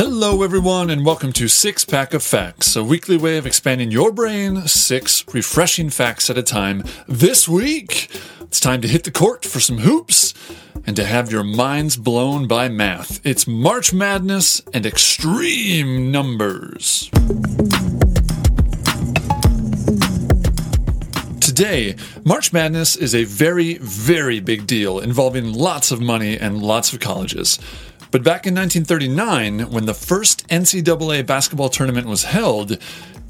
Hello, everyone, and welcome to Six Pack of Facts, a weekly way of expanding your brain six refreshing facts at a time. This week, it's time to hit the court for some hoops and to have your minds blown by math. It's March Madness and extreme numbers. Today, March Madness is a very, very big deal involving lots of money and lots of colleges. But back in 1939, when the first NCAA basketball tournament was held,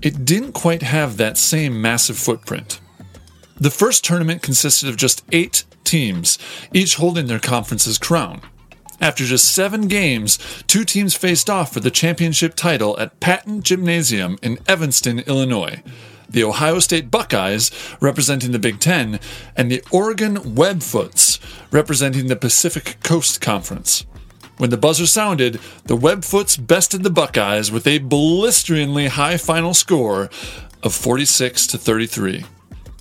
it didn't quite have that same massive footprint. The first tournament consisted of just eight teams, each holding their conference's crown. After just seven games, two teams faced off for the championship title at Patton Gymnasium in Evanston, Illinois. The Ohio State Buckeyes, representing the Big Ten, and the Oregon Webfoots, representing the Pacific Coast Conference. When the buzzer sounded, the Webfoots bested the Buckeyes with a blisteringly high final score of 46 to 33.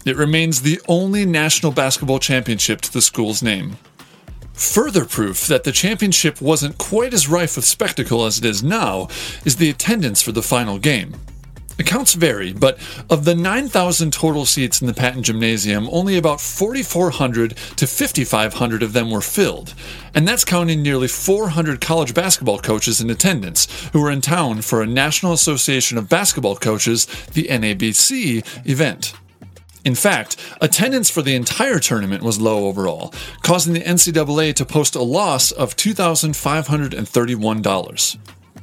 It remains the only national basketball championship to the school's name. Further proof that the championship wasn't quite as rife with spectacle as it is now is the attendance for the final game. Accounts vary, but of the 9,000 total seats in the Patton Gymnasium, only about 4,400 to 5,500 of them were filled. And that's counting nearly 400 college basketball coaches in attendance who were in town for a National Association of Basketball Coaches, the NABC, event. In fact, attendance for the entire tournament was low overall, causing the NCAA to post a loss of $2,531.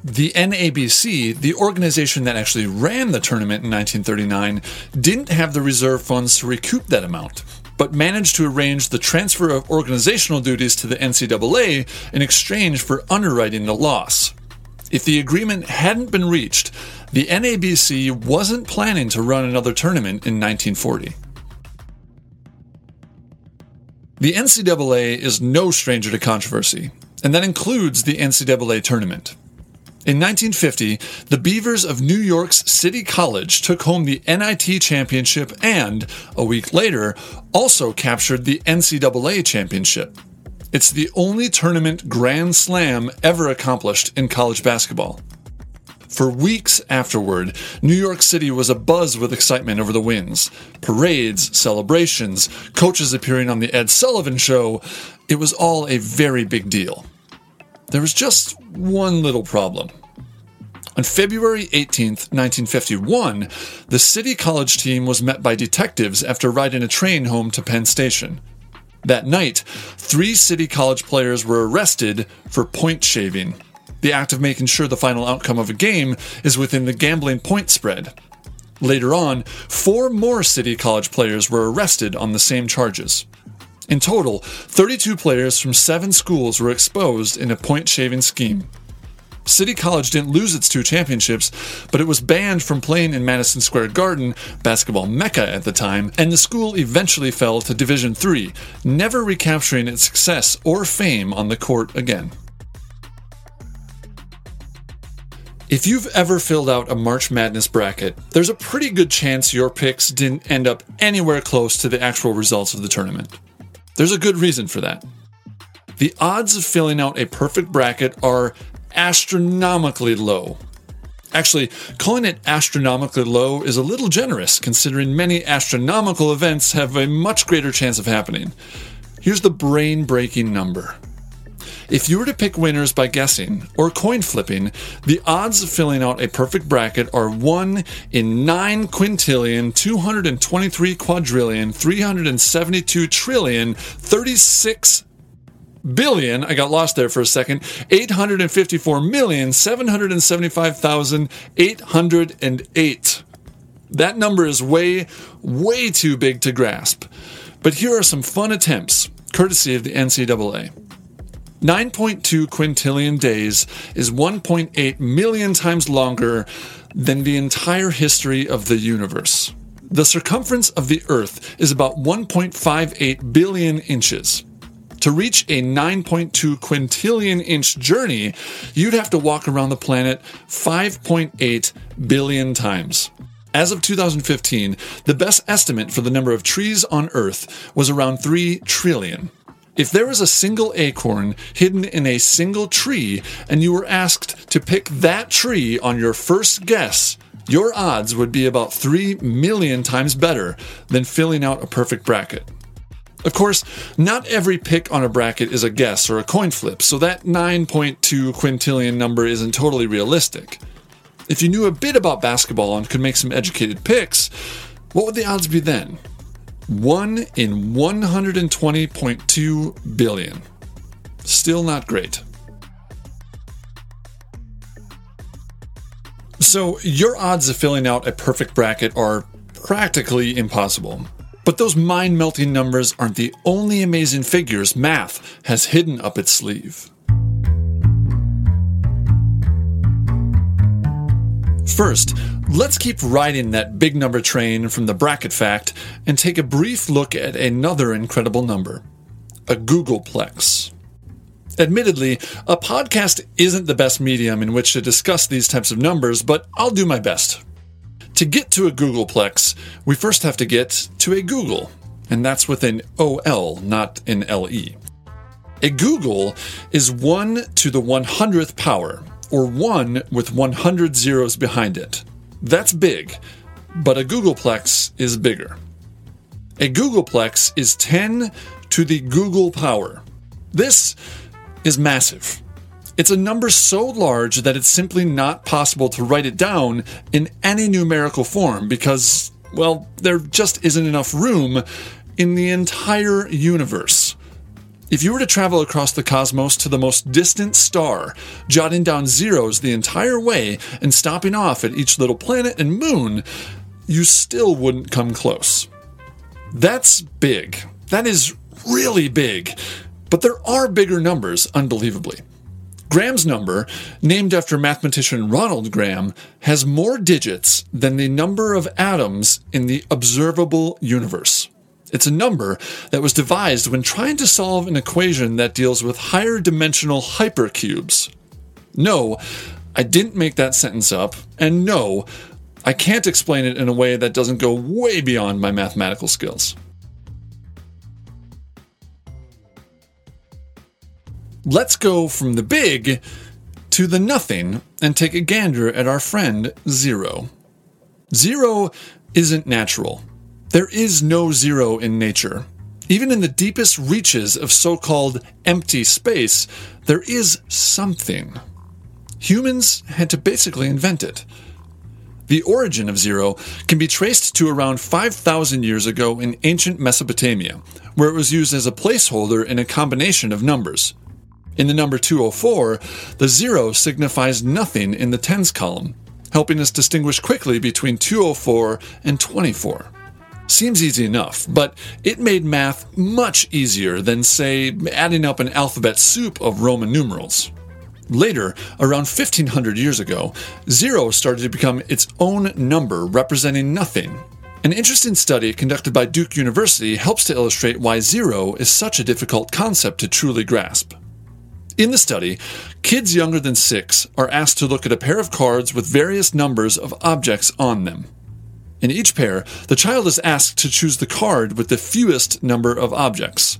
The NABC, the organization that actually ran the tournament in 1939, didn't have the reserve funds to recoup that amount, but managed to arrange the transfer of organizational duties to the NCAA in exchange for underwriting the loss. If the agreement hadn't been reached, the NABC wasn't planning to run another tournament in 1940. The NCAA is no stranger to controversy, and that includes the NCAA tournament. In 1950, the Beavers of New York's City College took home the NIT championship and, a week later, also captured the NCAA championship. It's the only tournament grand slam ever accomplished in college basketball. For weeks afterward, New York City was abuzz with excitement over the wins. Parades, celebrations, coaches appearing on The Ed Sullivan Show. It was all a very big deal. There was just one little problem. On February 18, 1951, the City College team was met by detectives after riding a train home to Penn Station. That night, three City College players were arrested for point shaving, the act of making sure the final outcome of a game is within the gambling point spread. Later on, four more City College players were arrested on the same charges. In total, 32 players from seven schools were exposed in a point shaving scheme. City College didn't lose its two championships, but it was banned from playing in Madison Square Garden, basketball mecca at the time, and the school eventually fell to Division III, never recapturing its success or fame on the court again. If you've ever filled out a March Madness bracket, there's a pretty good chance your picks didn't end up anywhere close to the actual results of the tournament. There's a good reason for that. The odds of filling out a perfect bracket are astronomically low. Actually, calling it astronomically low is a little generous considering many astronomical events have a much greater chance of happening. Here's the brain breaking number. If you were to pick winners by guessing or coin flipping, the odds of filling out a perfect bracket are 1 in 9 quintillion, 223 quadrillion, 372 trillion, 36 billion, I got lost there for a second, 854,775,808. That number is way, way too big to grasp. But here are some fun attempts, courtesy of the NCAA. 9.2 quintillion days is 1.8 million times longer than the entire history of the universe. The circumference of the Earth is about 1.58 billion inches. To reach a 9.2 quintillion inch journey, you'd have to walk around the planet 5.8 billion times. As of 2015, the best estimate for the number of trees on Earth was around 3 trillion. If there was a single acorn hidden in a single tree and you were asked to pick that tree on your first guess, your odds would be about 3 million times better than filling out a perfect bracket. Of course, not every pick on a bracket is a guess or a coin flip, so that 9.2 quintillion number isn't totally realistic. If you knew a bit about basketball and could make some educated picks, what would the odds be then? 1 in 120.2 billion. Still not great. So, your odds of filling out a perfect bracket are practically impossible. But those mind melting numbers aren't the only amazing figures math has hidden up its sleeve. First, let's keep riding that big number train from the bracket fact and take a brief look at another incredible number a googolplex. Admittedly, a podcast isn't the best medium in which to discuss these types of numbers, but I'll do my best. To get to a googolplex, we first have to get to a googol, and that's with an OL, not an LE. A googol is 1 to the 100th power, or 1 with 100 zeros behind it. That's big, but a googolplex is bigger. A googolplex is 10 to the googol power. This is massive. It's a number so large that it's simply not possible to write it down in any numerical form because, well, there just isn't enough room in the entire universe. If you were to travel across the cosmos to the most distant star, jotting down zeros the entire way and stopping off at each little planet and moon, you still wouldn't come close. That's big. That is really big. But there are bigger numbers, unbelievably. Graham's number, named after mathematician Ronald Graham, has more digits than the number of atoms in the observable universe. It's a number that was devised when trying to solve an equation that deals with higher dimensional hypercubes. No, I didn't make that sentence up, and no, I can't explain it in a way that doesn't go way beyond my mathematical skills. Let's go from the big to the nothing and take a gander at our friend zero. Zero isn't natural. There is no zero in nature. Even in the deepest reaches of so called empty space, there is something. Humans had to basically invent it. The origin of zero can be traced to around 5,000 years ago in ancient Mesopotamia, where it was used as a placeholder in a combination of numbers. In the number 204, the zero signifies nothing in the tens column, helping us distinguish quickly between 204 and 24. Seems easy enough, but it made math much easier than, say, adding up an alphabet soup of Roman numerals. Later, around 1500 years ago, zero started to become its own number representing nothing. An interesting study conducted by Duke University helps to illustrate why zero is such a difficult concept to truly grasp. In the study, kids younger than six are asked to look at a pair of cards with various numbers of objects on them. In each pair, the child is asked to choose the card with the fewest number of objects.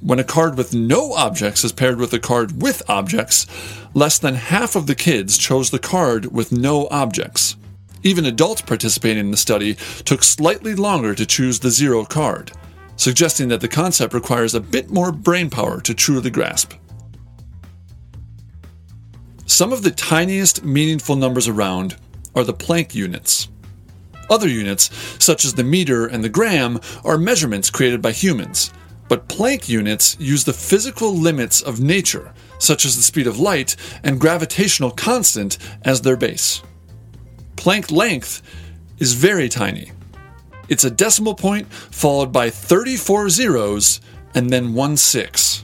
When a card with no objects is paired with a card with objects, less than half of the kids chose the card with no objects. Even adults participating in the study took slightly longer to choose the zero card, suggesting that the concept requires a bit more brain power to truly grasp. Some of the tiniest meaningful numbers around are the Planck units. Other units, such as the meter and the gram, are measurements created by humans, but Planck units use the physical limits of nature, such as the speed of light and gravitational constant, as their base. Planck length is very tiny. It's a decimal point followed by 34 zeros and then one six.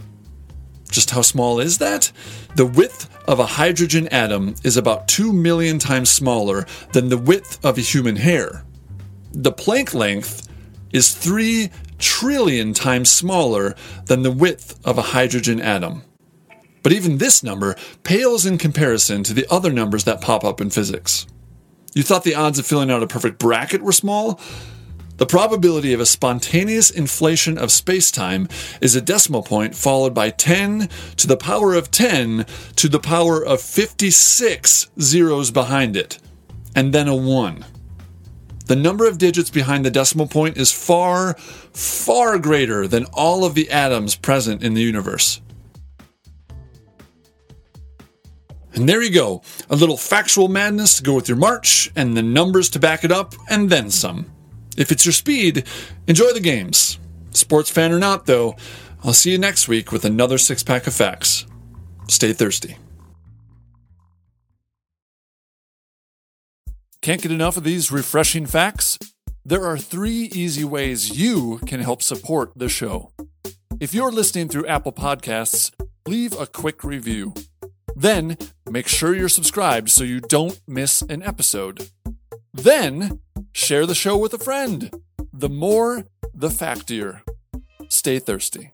Just how small is that? The width of a hydrogen atom is about 2 million times smaller than the width of a human hair. The Planck length is 3 trillion times smaller than the width of a hydrogen atom. But even this number pales in comparison to the other numbers that pop up in physics. You thought the odds of filling out a perfect bracket were small? The probability of a spontaneous inflation of space time is a decimal point followed by 10 to the power of 10 to the power of 56 zeros behind it, and then a 1. The number of digits behind the decimal point is far, far greater than all of the atoms present in the universe. And there you go, a little factual madness to go with your march, and the numbers to back it up, and then some. If it's your speed, enjoy the games. Sports fan or not, though, I'll see you next week with another six pack of facts. Stay thirsty. Can't get enough of these refreshing facts? There are three easy ways you can help support the show. If you're listening through Apple Podcasts, leave a quick review. Then, make sure you're subscribed so you don't miss an episode. Then, share the show with a friend. The more, the factier. Stay thirsty.